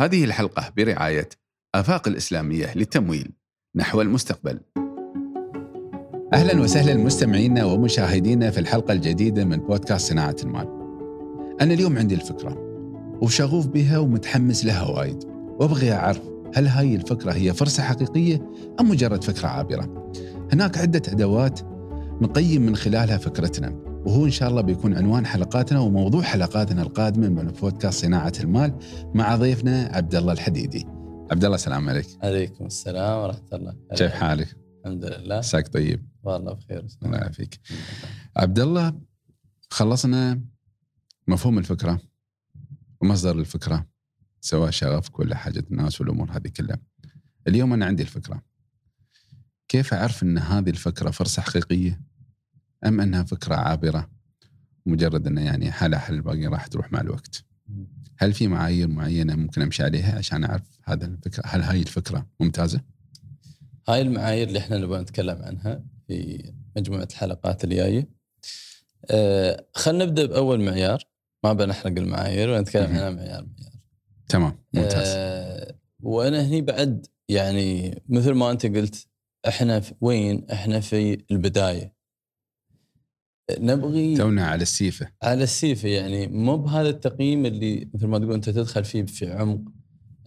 هذه الحلقة برعاية آفاق الإسلامية للتمويل نحو المستقبل. أهلا وسهلا مستمعينا ومشاهدينا في الحلقة الجديدة من بودكاست صناعة المال. أنا اليوم عندي الفكرة وشغوف بها ومتحمس لها وايد وأبغي أعرف هل هاي الفكرة هي فرصة حقيقية أم مجرد فكرة عابرة؟ هناك عدة أدوات نقيم من خلالها فكرتنا وهو إن شاء الله بيكون عنوان حلقاتنا وموضوع حلقاتنا القادمة من بودكاست صناعة المال مع ضيفنا عبد الله الحديدي. عبد الله السلام عليك. عليكم السلام ورحمة الله. كيف حالك؟ الحمد لله. عساك طيب. والله بخير الله يعافيك. عبد الله خلصنا مفهوم الفكرة ومصدر الفكرة سواء شغفك ولا حاجة الناس والأمور هذه كلها. اليوم أنا عندي الفكرة. كيف أعرف أن هذه الفكرة فرصة حقيقية؟ أم أنها فكرة عابرة مجرد أنه يعني حالة حل الباقي راح تروح مع الوقت. هل في معايير معينة ممكن أمشي عليها عشان أعرف هذا الفكرة؟ هل هاي الفكرة ممتازة؟ هاي المعايير اللي إحنا نبغى نتكلم عنها في مجموعة الحلقات الجاية. أه خلينا نبدأ بأول معيار. ما بنحرق المعايير ونتكلم عنها معيار معيار. تمام ممتاز. أه وأنا هني بعد يعني مثل ما أنت قلت إحنا في وين؟ إحنا في البداية. نبغي تونا على السيفة على السيفة يعني مو بهذا التقييم اللي مثل ما تقول أنت تدخل فيه في عمق.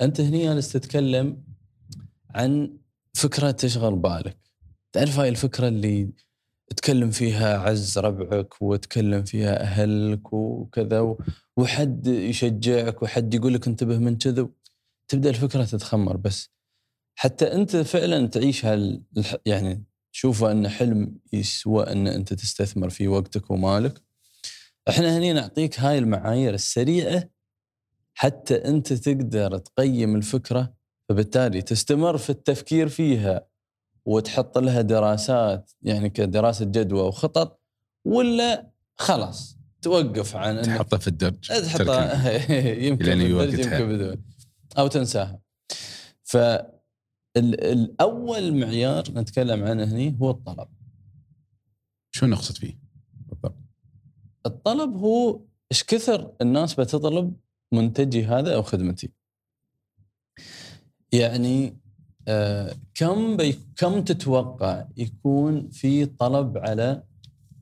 أنت هني جالس تتكلم عن فكرة تشغل بالك. تعرف هاي الفكرة اللي تكلم فيها عز ربعك وتكلم فيها أهلك وكذا وحد يشجعك وحد يقول لك انتبه من كذا تبدأ الفكرة تتخمر بس حتى أنت فعلا تعيش هال يعني تشوفه انه حلم يسوى أن أنت تستثمر في وقتك ومالك. إحنا هني نعطيك هاي المعايير السريعة حتى أنت تقدر تقيم الفكرة فبالتالي تستمر في التفكير فيها وتحط لها دراسات يعني كدراسة جدوى وخطط ولا خلاص توقف عن تحطها في الدرج تحطها يمكن يمكن بدون أو تنساها. ف الأول معيار نتكلم عنه هنا هو الطلب. شو نقصد فيه؟ بالضبط. الطلب هو إيش كثر الناس بتطلب منتجي هذا أو خدمتي. يعني آه كم بي كم تتوقع يكون في طلب على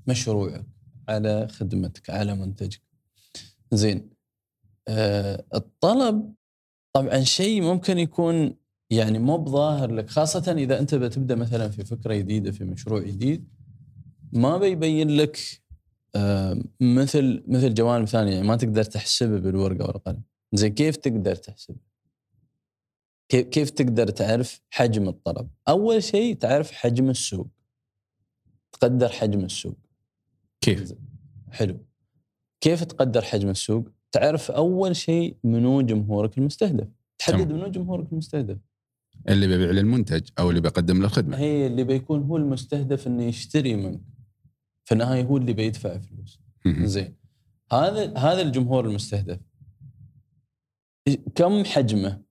مشروعك على خدمتك على منتجك؟ زين آه الطلب طبعا شيء ممكن يكون يعني مو بظاهر لك خاصة إذا أنت بتبدأ مثلا في فكرة جديدة في مشروع جديد ما بيبين لك مثل مثل جوانب ثانية يعني ما تقدر تحسبه بالورقة والقلم. زي كيف تقدر تحسب كيف كيف تقدر تعرف حجم الطلب؟ أول شيء تعرف حجم السوق. تقدر حجم السوق. كيف؟ حلو. كيف تقدر حجم السوق؟ تعرف أول شيء منو جمهورك المستهدف. تحدد منو جمهورك المستهدف. اللي بيبيع للمنتج أو اللي بيقدم له الخدمه هي اللي بيكون هو المستهدف إنه يشتري منك. في النهاية هو اللي بيدفع فلوس. زين. هذا هذا الجمهور المستهدف. كم حجمه؟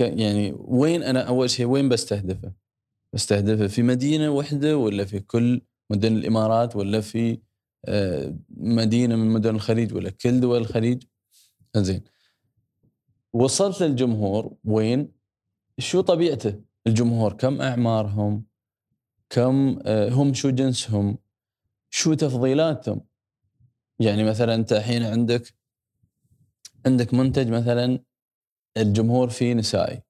يعني وين أنا أول شيء وين بستهدفه؟ بستهدفه في مدينة واحدة ولا في كل مدن الإمارات ولا في مدينة من مدن الخليج ولا كل دول الخليج؟ زين. وصلت للجمهور وين؟ شو طبيعته؟ الجمهور كم أعمارهم؟ كم هم شو جنسهم؟ شو تفضيلاتهم؟ يعني مثلا أنت الحين عندك عندك منتج مثلا الجمهور فيه نسائي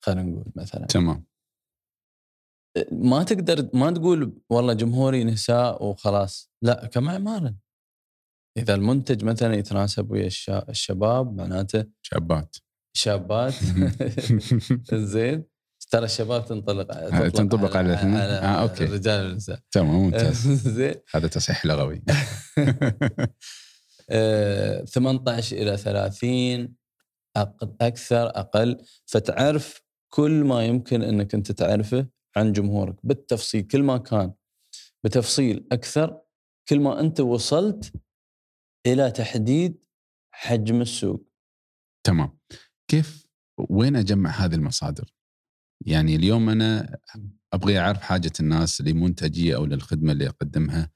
خلينا نقول مثلا. تمام. ما تقدر ما تقول والله جمهوري نساء وخلاص لا كم اعمارا إذا المنتج مثلا يتناسب ويا الشباب معناته شابات. شابات. زين. ترى الشباب تنطلق تنطبق على على, على آه، أوكي. الرجال والنساء. تمام ممتاز. زين. هذا تصحيح لغوي. 18 إلى 30 أكثر أقل. فتعرف كل ما يمكن إنك أنت تعرفه عن جمهورك. بالتفصيل كل ما كان بتفصيل أكثر كل ما أنت وصلت إلى تحديد حجم السوق. تمام. كيف وين أجمع هذه المصادر؟ يعني اليوم أنا أبغي أعرف حاجة الناس لمنتجي أو للخدمة اللي أقدمها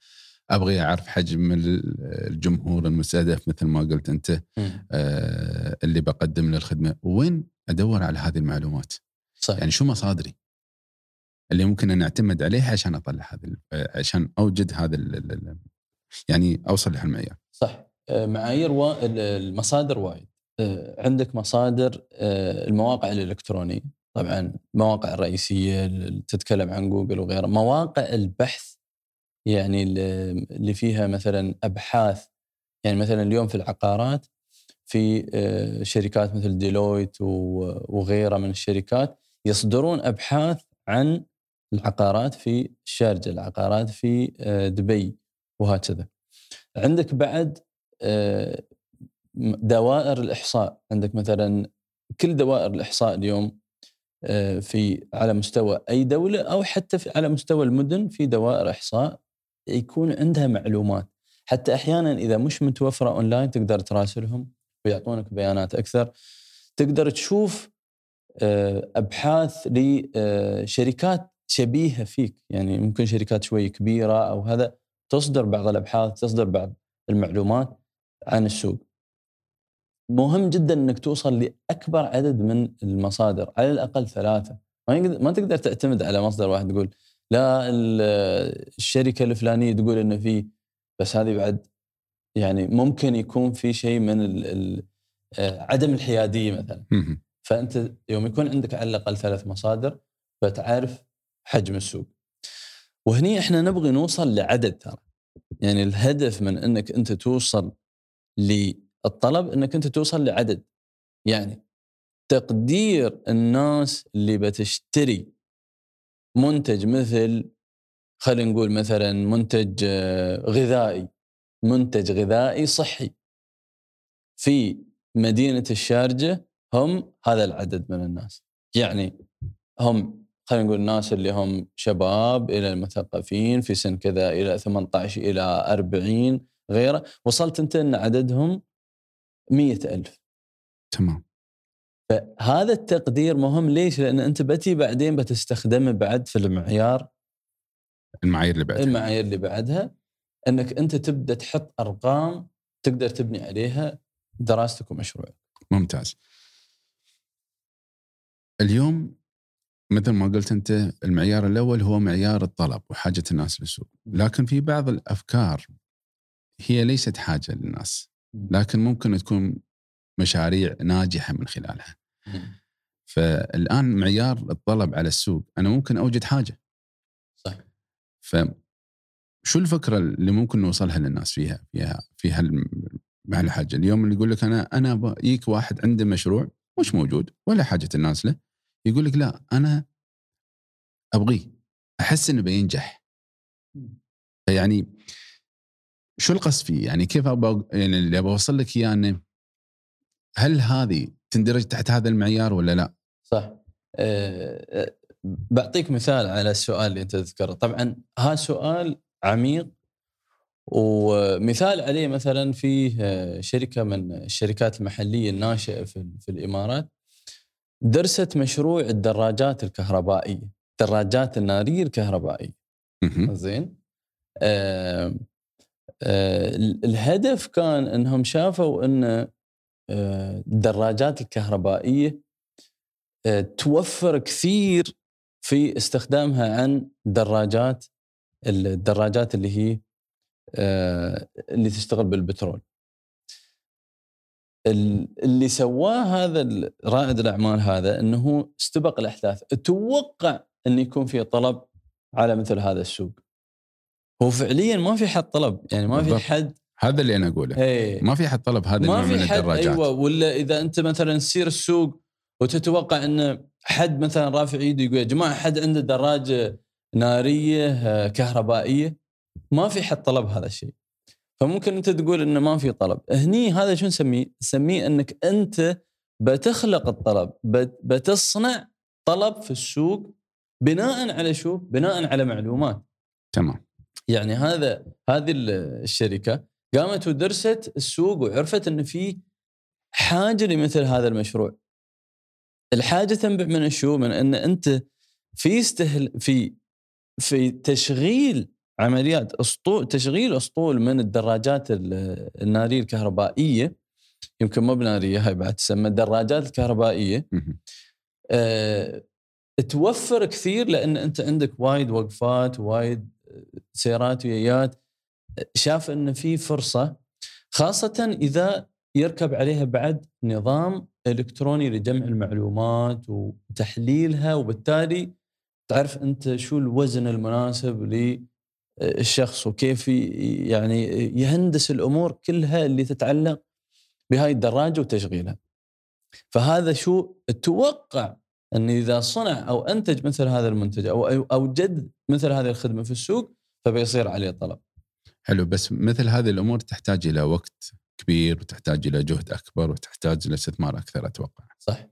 أبغي أعرف حجم الجمهور المستهدف مثل ما قلت أنت آه اللي بقدم له الخدمه وين أدور على هذه المعلومات؟ صح يعني شو مصادري؟ اللي ممكن أن أعتمد عليها عشان أطلع هذا ال- عشان أوجد هذا يعني أوصل لهالمعيار صح. آه، معايير و... ال- المصادر وايد. آه، عندك مصادر آه، المواقع الإلكترونية. طبعا المواقع الرئيسية تتكلم عن جوجل وغيرها. مواقع البحث يعني اللي فيها مثلا أبحاث. يعني مثلا اليوم في العقارات في آه، شركات مثل ديلويت وغيرها من الشركات يصدرون أبحاث عن العقارات في الشارجة العقارات في آه، دبي وهكذا. عندك بعد آه، دوائر الإحصاء. عندك مثلا كل دوائر الإحصاء اليوم آه، في على مستوى أي دولة أو حتى في على مستوى المدن في دوائر إحصاء يكون عندها معلومات. حتى أحيانا إذا مش متوفرة أونلاين تقدر تراسلهم ويعطونك بيانات أكثر. تقدر تشوف آه، أبحاث لشركات شبيهة فيك. يعني ممكن شركات شوي كبيرة أو هذا تصدر بعض الأبحاث تصدر بعض المعلومات عن السوق. مهم جدا إنك توصل لأكبر عدد من المصادر على الأقل ثلاثة ما ما تقدر تعتمد على مصدر واحد تقول لا ال- الشركة الفلانية تقول إنه في بس هذه بعد يعني ممكن يكون في شيء من ال ال آه، عدم الحيادية مثلا. فأنت يوم يكون عندك على الأقل ثلاث مصادر فتعرف حجم السوق. وهني إحنا نبغي نوصل لعدد ترى. يعني الهدف من إنك أنت توصل للطلب إنك أنت توصل لعدد. يعني تقدير الناس اللي بتشتري منتج مثل خلينا نقول مثلا منتج آه، غذائي. منتج غذائي صحي. في مدينة الشارجة هم هذا العدد من الناس. يعني هم خلينا نقول الناس اللي هم شباب إلى المثقفين في سن كذا إلى 18 إلى 40 غيره. وصلت أنت إن عددهم مئة ألف. تمام. فهذا التقدير مهم ليش؟ لأن أنت بتي بعدين بتستخدمه بعد في المعيار. المعايير اللي بعدها. المعايير اللي بعدها. أنك أنت تبدأ تحط أرقام تقدر تبني عليها دراستك ومشروعك. ممتاز. اليوم مثل ما قلت أنت المعيار الأول هو معيار الطلب وحاجة الناس للسوق. لكن في بعض الأفكار هي ليست حاجة للناس. لكن ممكن تكون مشاريع ناجحة من خلالها. فالآن معيار الطلب على السوق أنا ممكن أوجد حاجة. صح. ف شو الفكرة اللي ممكن نوصلها للناس فيها فيها في مع الحاجة اليوم اللي يقول لك أنا أنا يجيك واحد عنده مشروع مش موجود ولا حاجة الناس له يقول لك لا أنا أبغيه أحس إنه بينجح. يعني شو القصد فيه؟ يعني كيف أبغى يعني اللي أبغى أوصل لك إياه إنه هل هذه تندرج تحت هذا المعيار ولا لا؟ صح أه آه، بعطيك مثال على السؤال اللي أنت تذكره طبعا هذا سؤال عميق ومثال عليه مثلا في آه، شركة من الشركات المحلية الناشئة في, في الإمارات درست مشروع الدراجات الكهربائية الدراجات الناريه الكهربائية. زين آه الهدف كان إنهم شافوا إن آه الدراجات الكهربائية آه توفر كثير في استخدامها عن دراجات الدراجات اللي هي آه اللي تشتغل بالبترول. ال- اللي سواه هذا رائد الأعمال هذا إنه استبق الأحداث، توقع إن يكون في طلب على مثل هذا السوق. هو فعليا ما في حد طلب يعني ما في. حد هذا اللي أنا أقوله. إيه. ما في حد طلب هذا ما في حد الدراجات. أيوه ولا إذا أنت مثلا تسير السوق وتتوقع إن حد مثلا رافع ايده يقول يا جماعة حد عنده دراجة نارية آه، كهربائية ما في حد طلب هذا الشيء. فممكن أنت تقول إنه ما في طلب. هني هذا شو نسميه؟ نسميه إنك أنت بتخلق الطلب بت- بتصنع طلب في السوق بناء على شو؟ بناء على معلومات. تمام. يعني هذا هذه ال- الشركة قامت ودرست السوق وعرفت إن في حاجة لمثل هذا المشروع. الحاجة تنبع من الشو؟ من إن أنت في استهل في في تشغيل عمليات اسطول تشغيل أسطول من الدراجات ال- النارية الكهربائية يمكن مو بنارية هاي بعد تسمى الدراجات الكهربائية. أه توفر كثير لأن أنت عندك وايد وقفات وايد سيارات ويايات شاف إن في فرصة خاصة إذا يركب عليها بعد نظام إلكتروني لجمع المعلومات وتحليلها وبالتالي تعرف أنت شو الوزن المناسب للشخص وكيف يعني يهندس الأمور كلها اللي تتعلق بهاي الدراجة وتشغيلها. فهذا شو أتوقع أن إذا صنع أو أنتج مثل هذا المنتج أو أو اوجد مثل هذه الخدمة في السوق فبيصير عليه طلب. حلو بس مثل هذه الأمور تحتاج إلى وقت كبير وتحتاج إلى جهد أكبر وتحتاج إلى استثمار أكثر أتوقع. صح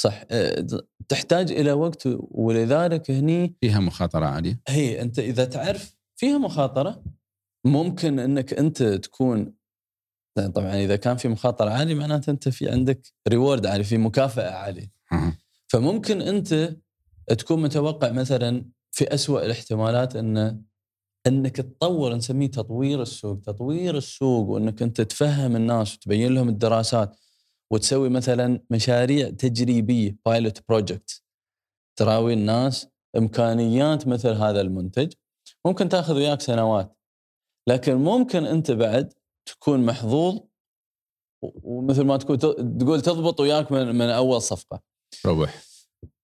صح أه، تحتاج إلى وقت ولذلك هني فيها مخاطرة عالية. هي أنت إذا تعرف فيها مخاطرة ممكن أنك أنت تكون طبعا إذا كان في مخاطرة عالية معناته أنت في عندك ريورد عالي في مكافأة عالية. فممكن أنت تكون متوقع مثلا في أسوأ الاحتمالات ان إنك تطور نسميه تطوير السوق، تطوير السوق وإنك أنت تفهم الناس وتبين لهم الدراسات وتسوي مثلا مشاريع تجريبية pilot project تراوي الناس إمكانيات مثل هذا المنتج. ممكن تأخذ وياك سنوات. لكن ممكن أنت بعد تكون محظوظ ومثل ما تكون تقول تضبط وياك من, من أول صفقة. ربح.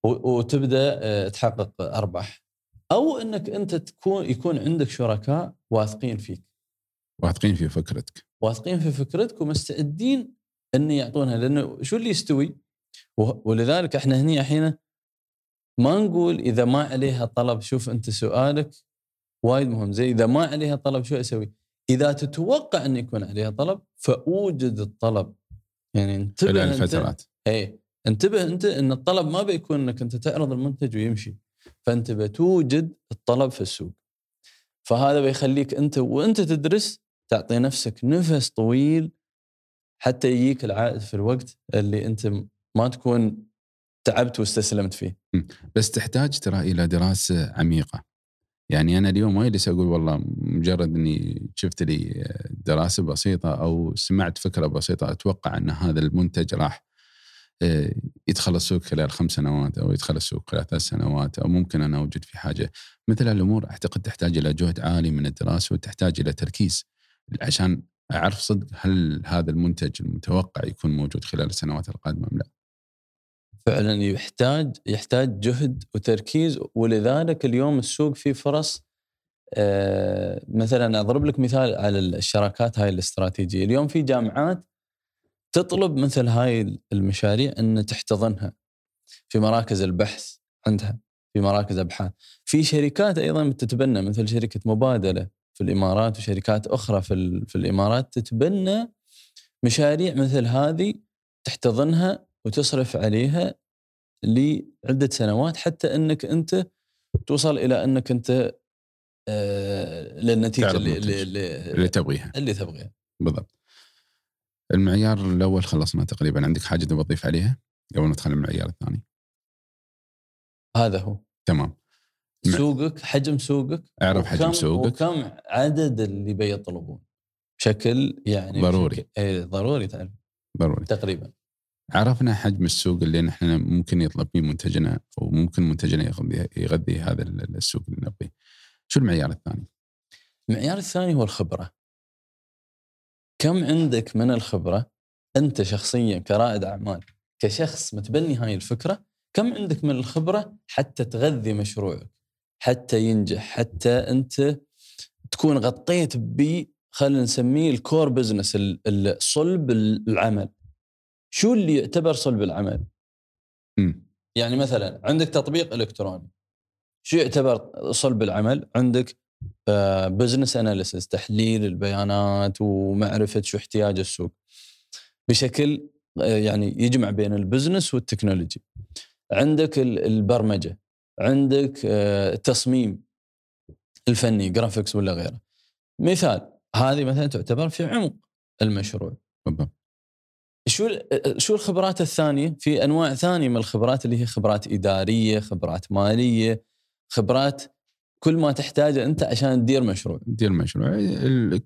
وتبدأ آه، تحقق أرباح أو إنك أنت تكون يكون عندك شركاء واثقين فيك واثقين في فكرتك. واثقين في فكرتك ومستعدين ان يعطونها لأنه شو اللي يستوي ولذلك إحنا هني الحين ما نقول إذا ما عليها طلب شوف أنت سؤالك وايد مهم زي إذا ما عليها طلب شو أسوي؟ إذا تتوقع إن يكون عليها طلب فأوجد الطلب يعني انتبه خلال الفترات. اي انتبه انت إن الطلب ما بيكون إنك أنت تعرض المنتج ويمشي. فانت بتوجد الطلب في السوق. فهذا بيخليك أنت وأنت تدرس تعطي نفسك نفس طويل حتى يجيك العائد في الوقت اللي أنت ما تكون تعبت واستسلمت فيه. بس تحتاج ترى إلى دراسة عميقة. يعني أنا اليوم ما يجلس أقول والله مجرد إني شفت لي دراسة بسيطة أو سمعت فكرة بسيطة أتوقع إن هذا المنتج راح يدخل السوق خلال خمس سنوات أو يدخل السوق خلال ثلاث سنوات أو ممكن أنا أوجد في حاجة. مثل الأمور أعتقد تحتاج إلى جهد عالي من الدراسة وتحتاج إلى تركيز. عشان أعرف صدق هل هذا المنتج المتوقع يكون موجود خلال السنوات القادمة أم لا. فعلا يحتاج يحتاج جهد وتركيز ولذلك اليوم السوق فيه فرص آه، مثلا أضرب لك مثال على الشراكات هاي الاستراتيجية، اليوم في جامعات تطلب مثل هاي المشاريع إن تحتضنها في مراكز البحث عندها في مراكز أبحاث، في شركات أيضا تتبنى مثل شركة مبادلة في الإمارات وشركات أخرى في في الإمارات تتبنى مشاريع مثل هذه تحتضنها وتصرف عليها لعدة سنوات حتى إنك أنت توصل إلى إنك أنت آه، للنتيجة اللي, منتج. اللي, اللي تبغيها اللي تبغيها. بالضبط. المعيار الأول خلصنا تقريبا عندك حاجة تبغى تضيف عليها قبل ما ندخل المعيار الثاني. هذا هو تمام. سوقك حجم سوقك أعرف حجم سوقك وكم عدد اللي بيطلبون بشكل يعني ضروري. بشكل اي ضروري تعرف ضروري. تقريبا عرفنا حجم السوق اللي نحن ممكن يطلب فيه منتجنا أو ممكن منتجنا يغذي, يغذي هذا السوق اللي نبغيه. شو المعيار الثاني؟ المعيار الثاني هو الخبرة كم عندك من الخبرة أنت شخصيا كرائد أعمال كشخص متبني هاي الفكرة كم عندك من الخبرة حتى تغذي مشروعك حتى ينجح حتى أنت تكون غطيت ب خلينا نسميه الكور بزنس صلب العمل. شو اللي يعتبر صلب العمل؟ مم. يعني مثلا عندك تطبيق إلكتروني شو يعتبر صلب العمل؟ عندك business analysis تحليل البيانات ومعرفة شو احتياج السوق. بشكل آه، يعني يجمع بين ال business وال technology. عندك ال- البرمجة. عندك آه، التصميم الفني graphics ولا غيره. مثال هذه مثلا تعتبر في عمق المشروع. شو ال- شو الخبرات الثانية؟ في أنواع ثانية من الخبرات اللي هي خبرات إدارية، خبرات مالية، خبرات كل ما تحتاجه أنت عشان تدير مشروع. دير مشروع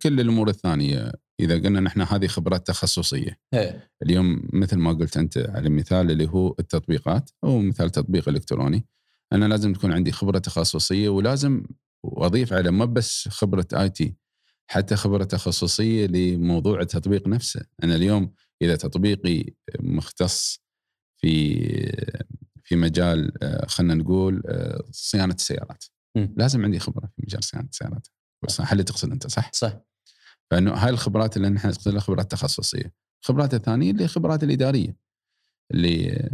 كل الأمور الثانية إذا قلنا نحن هذه خبرات تخصصية إيه. اليوم مثل ما قلت أنت على مثال اللي هو التطبيقات أو مثال تطبيق إلكتروني أنا لازم تكون عندي خبرة تخصصية ولازم واضيف على ما بس خبرة آي تي حتى خبرة تخصصية لموضوع التطبيق نفسه أنا اليوم إذا تطبيقي مختص في في مجال آه، خلينا نقول آه، صيانة السيارات مم. لازم عندي خبرة في مجال صيانة السيارات. بس هل اللي تقصد أنت صح؟ صح. فإنه هاي الخبرات اللي نحن نقصد لها خبرات تخصصية. الخبرات الثانية اللي هي الخبرات الإدارية اللي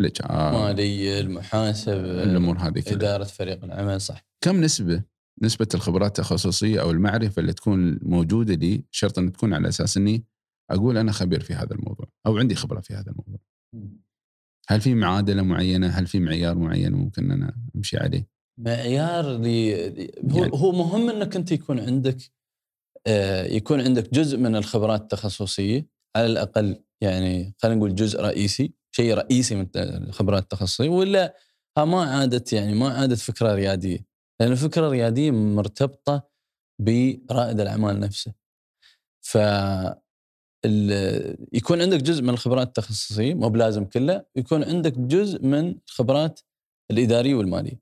ال HR ماليه المحاسبه الأمور هذه كلها. إدارة فريق العمل صح. كم نسبة نسبة الخبرات التخصصية أو المعرفة اللي تكون موجودة لي شرط ان تكون على أساس إني أقول أنا خبير في هذا الموضوع أو عندي خبرة في هذا الموضوع؟ هل في معادلة معينة؟ هل في معيار معين ممكن أنا أمشي عليه؟ معيار لي هو يعني- هو مهم إنك أنت يكون عندك آه، يكون عندك جزء من الخبرات التخصصية على الأقل يعني خلينا نقول جزء رئيسي شيء رئيسي من الخبرات التخصصية ولا ها ما عادت يعني ما عادت فكرة ريادية لأن الفكرة الريادية مرتبطة برائد الأعمال نفسه. ف يكون عندك جزء من الخبرات التخصصية مو بلازم كله يكون عندك جزء من الخبرات الإدارية والمالية.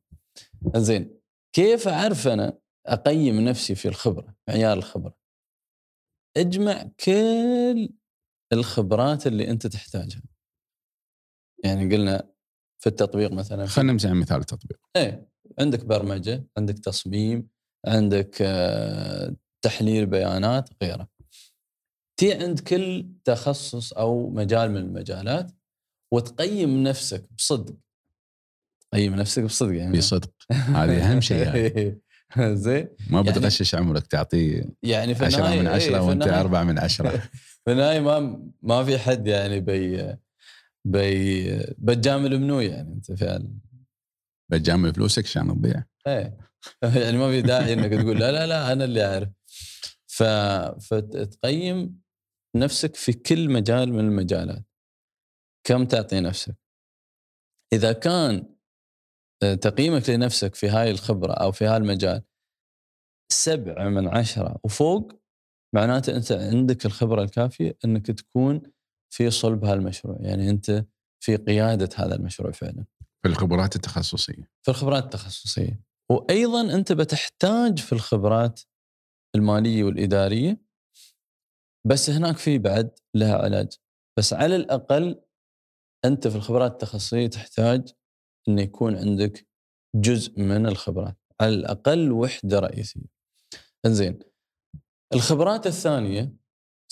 زين. كيف أعرف أنا أقيم نفسي في الخبرة معيار الخبرة؟ أجمع كل الخبرات اللي أنت تحتاجها. يعني قلنا في التطبيق مثلا خلينا نمشي على مثال التطبيق. إيه عندك برمجة عندك تصميم عندك آه، تحليل بيانات غيره. تي عند كل تخصص أو مجال من المجالات وتقيم نفسك بصدق. تقيم نفسك بصدق يعني. بصدق. هذه أهم شيء يعني. زين. ما يعني- بتغشش عمرك تعطيه يعني في عشرة النهاية من إيه، عشرة في وأنت النهاية- أربعة من عشرة. في النهاية ما ما في حد يعني بي بي بتجامل منو يعني أنت فعلا. بتجامل فلوسك عشان تضيع إيه. يعني ما في داعي إنك تقول لا لا لا أنا اللي أعرف. ف فتقيم نفسك في كل مجال من المجالات. كم تعطي نفسك؟ إذا كان تقييمك لنفسك في هاي الخبرة أو في هاي المجال سبعة من عشرة وفوق معناته أنت عندك الخبرة الكافية أنك تكون في صلب هالمشروع يعني أنت في قيادة هذا المشروع فعلا. في الخبرات التخصصية. في الخبرات التخصصية. وأيضا أنت بتحتاج في الخبرات المالية والإدارية بس هناك في بعد لها علاج. بس على الأقل أنت في الخبرات التخصصية تحتاج إن يكون عندك جزء من الخبرات على الأقل وحدة رئيسية. إنزين الخبرات الثانية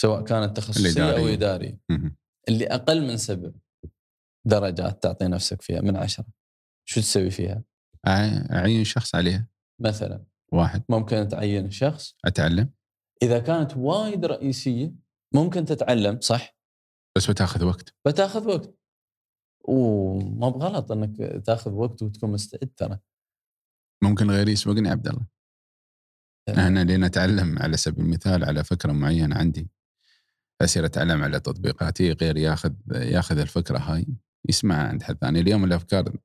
سواء كانت تخصصية أو. إدارية. اللي أقل من سبع درجات تعطي نفسك فيها من عشرة شو تسوي فيها؟ أعين شخص عليها. مثلا واحد. ممكن تعين شخص. أتعلم. إذا كانت وايد رئيسية ممكن تتعلم. صح. بس بتاخذ وقت. بتاخذ وقت. وما بغلط انك تاخذ وقت وتكون مستعد ترى. ممكن غيري يسبقني عبد الله. أنا لين أتعلم على سبيل المثال على فكرة معينة عندي. أصير أتعلم على تطبيقاتي غير ياخذ ياخذ الفكرة هاي. يسمعها عند حد ثاني. اليوم الأفكار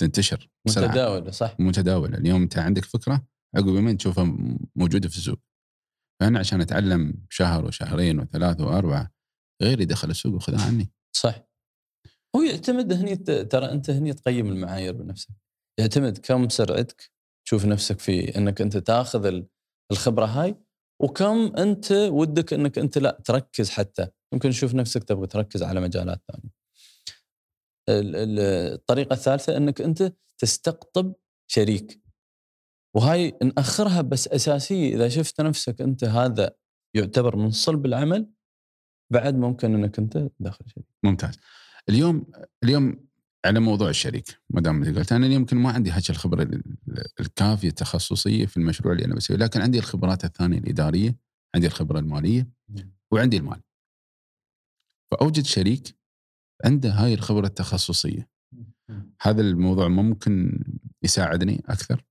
تنتشر متداولة صح. متداولة. اليوم أنت عندك فكرة عقب يومين تشوفها م- موجودة في السوق. فأنا عشان أتعلم شهر وشهرين وثلاثة وأربعة غيري دخل السوق وخذها عني. صح. هو يعتمد هني ترى أنت هني تقيم المعايير بنفسك. يعتمد كم سرعتك تشوف نفسك في إنك أنت تاخذ ال- الخبرة هاي وكم أنت ودك إنك أنت لا تركز حتى. يمكن تشوف نفسك تبغى تركز على مجالات ثانية. ال- ال- الطريقة الثالثة إنك أنت تستقطب شريك. وهاي نأخرها بس أساسية. إذا شفت نفسك أنت هذا يعتبر من صلب العمل بعد ممكن إنك أنت تدخل شريك. ممتاز. اليوم اليوم على موضوع الشريك ما دام قلت أنا يمكن ما عندي هاي الخبرة ال- الكافية التخصصية في المشروع اللي أنا بسويه لكن عندي الخبرات الثانية الإدارية عندي الخبرة المالية وعندي المال. فأوجد شريك عنده هاي الخبرة التخصصية. هذا الموضوع ممكن يساعدني أكثر؟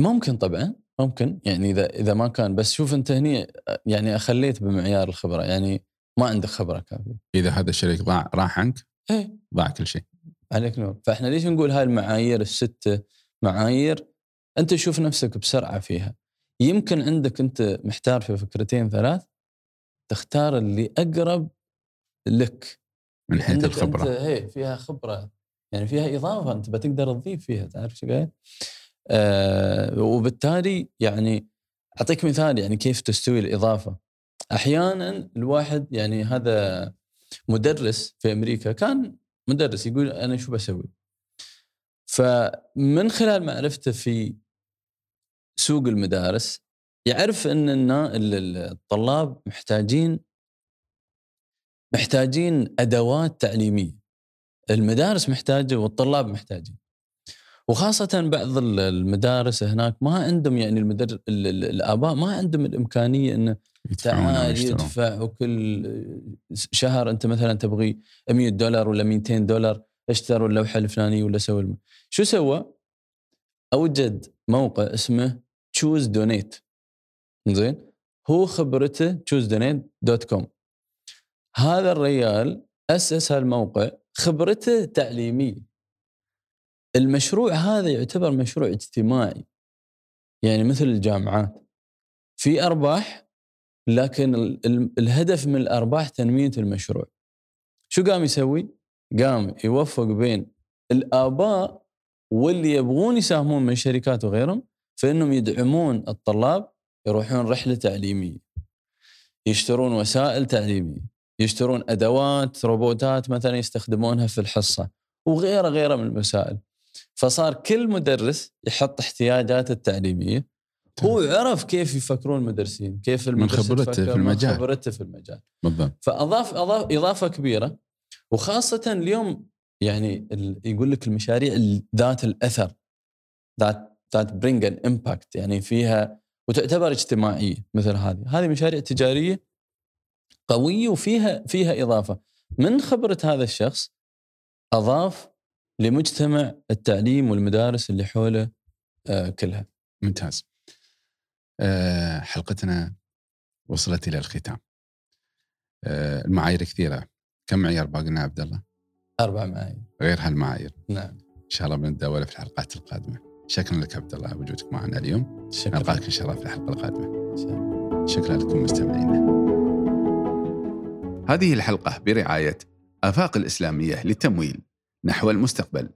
ممكن طبعا ممكن. يعني إذا إذا ما كان بس شوف أنت هني يعني أخليت بمعيار الخبرة. يعني ما عندك خبرة كافية. إذا هذا الشريك ضاع راح عنك؟ إيه. ضاع كل شيء. عليك نور. فإحنا ليش نقول هاي المعايير الستة معايير؟ أنت شوف نفسك بسرعة فيها. يمكن عندك أنت محتار في فكرتين ثلاث تختار اللي أقرب لك. من حيث الخبرة. انت هي فيها خبرة. يعني فيها إضافة أنت بتقدر تضيف فيها تعرف شو قايل؟ آه وبالتالي يعني أعطيك مثال يعني كيف تستوي الإضافة. أحيانا الواحد يعني هذا مدرس في أمريكا كان مدرس يقول أنا شو بسوي؟ فمن خلال معرفته في سوق المدارس يعرف إن الطلاب محتاجين محتاجين أدوات تعليمية. المدارس محتاجة والطلاب محتاجين. وخاصة بعض ال- المدارس هناك ما عندهم يعني المدر... ال- ال- الآباء ما عندهم الإمكانية أنه تعال يدفع وكل شهر أنت مثلا تبغي 100 دولار ولا 200 دولار اشتروا اللوحة الفلانية ولا سووا الم... شو سوى؟ أوجد موقع اسمه Choose Donate زين؟ هو خبرته Choose Donate dot com هذا الريال أسس هالموقع خبرته تعليمية. المشروع هذا يعتبر مشروع اجتماعي. يعني مثل الجامعات. في أرباح لكن ال- ال- الهدف من الأرباح تنمية المشروع. شو قام يسوي؟ قام يوفق بين الآباء واللي يبغون يساهمون من الشركات وغيرهم فانهم يدعمون الطلاب يروحون رحلة تعليمية. يشترون وسائل تعليمية، يشترون أدوات روبوتات مثلا يستخدمونها في الحصة وغيره غيره من المسائل. فصار كل مدرس يحط احتياجاته التعليمية هو عرف كيف يفكرون المدرسين كيف المدرس خبرته تفكر، في المجال. من خبرته في المجال. بالضبط. فأضاف أضاف إضافة كبيرة وخاصة اليوم يعني يقول لك المشاريع ال- ذات الأثر that that bring an impact يعني فيها وتعتبر اجتماعية مثل هذه. هذه مشاريع تجارية قوية وفيها فيها إضافة. من خبرة هذا الشخص أضاف لمجتمع التعليم والمدارس اللي حوله آه، كلها. ممتاز. حلقتنا وصلت إلى الختام. آه، المعايير كثيرة. كم معيار باقي لنا عبد الله؟ أربع معايير. غير هالمعايير. نعم. إن شاء الله بنتداول في الحلقات القادمة. شكرا لك عبد الله وجودك معنا اليوم. شكرا. نلقاك إن شاء الله في الحلقة القادمة. إن شاء الله. شكرا لكم مستمعينا. هذه الحلقة برعاية آفاق الإسلامية للتمويل نحو المستقبل.